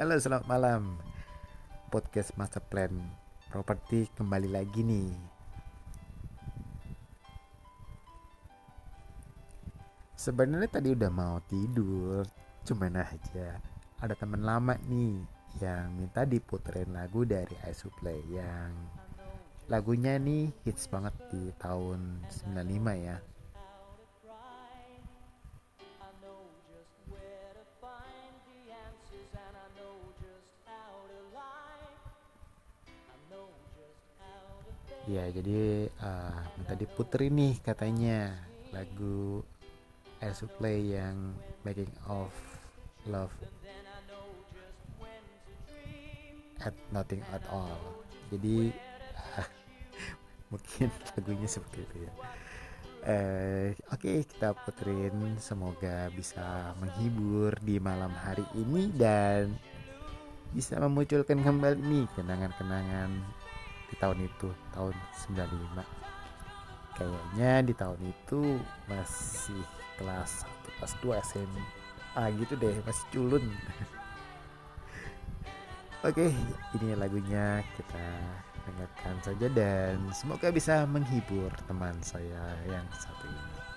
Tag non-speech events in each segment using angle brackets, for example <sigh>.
Halo, selamat malam. Podcast Master Plan Properti kembali lagi nih. Sebenarnya tadi udah mau tidur, cuman aja ada teman lama nih yang minta diputerin lagu dari I Play yang lagunya nih hits banget di tahun 95 ya ya jadi uh, minta diputerin nih katanya lagu Air Supply yang Making of Love at Nothing at All. Jadi uh, <laughs> mungkin lagunya seperti itu ya. Uh, oke okay, kita puterin. Semoga bisa menghibur di malam hari ini dan bisa memunculkan kembali nih kenangan-kenangan di tahun itu tahun 95 kayaknya di tahun itu masih kelas 1 kelas 2 SMA gitu deh masih culun. <laughs> Oke ini lagunya kita dengarkan saja dan semoga bisa menghibur teman saya yang satu ini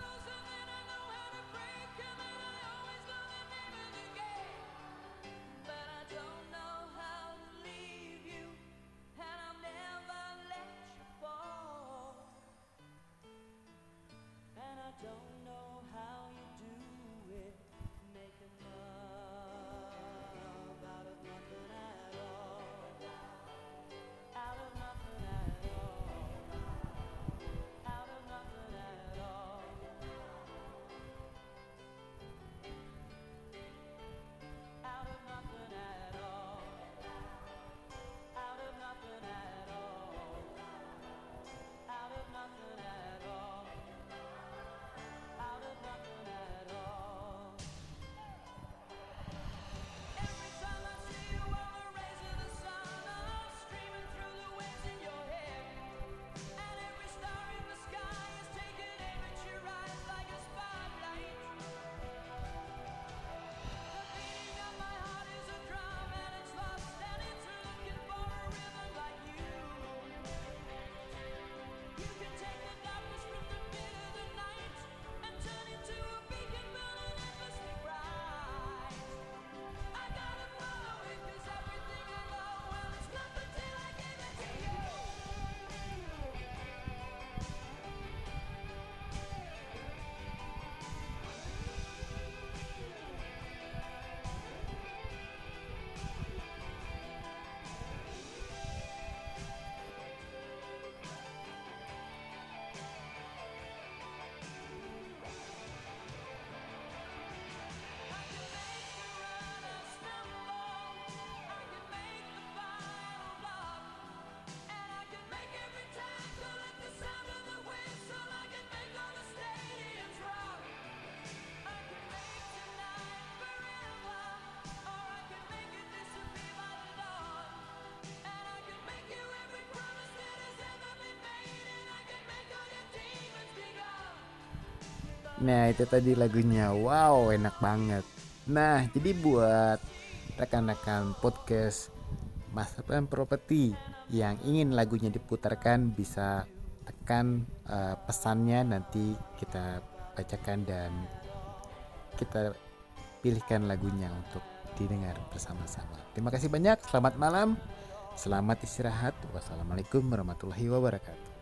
Nah itu tadi lagunya. Wow enak banget. Nah jadi buat rekan-rekan podcast Master Plan Property Yang ingin lagunya diputarkan bisa tekan uh, pesannya. Nanti kita bacakan dan kita pilihkan lagunya untuk didengar bersama-sama. Terima kasih banyak, selamat malam. Selamat istirahat. Wassalamualaikum warahmatullahi wabarakatuh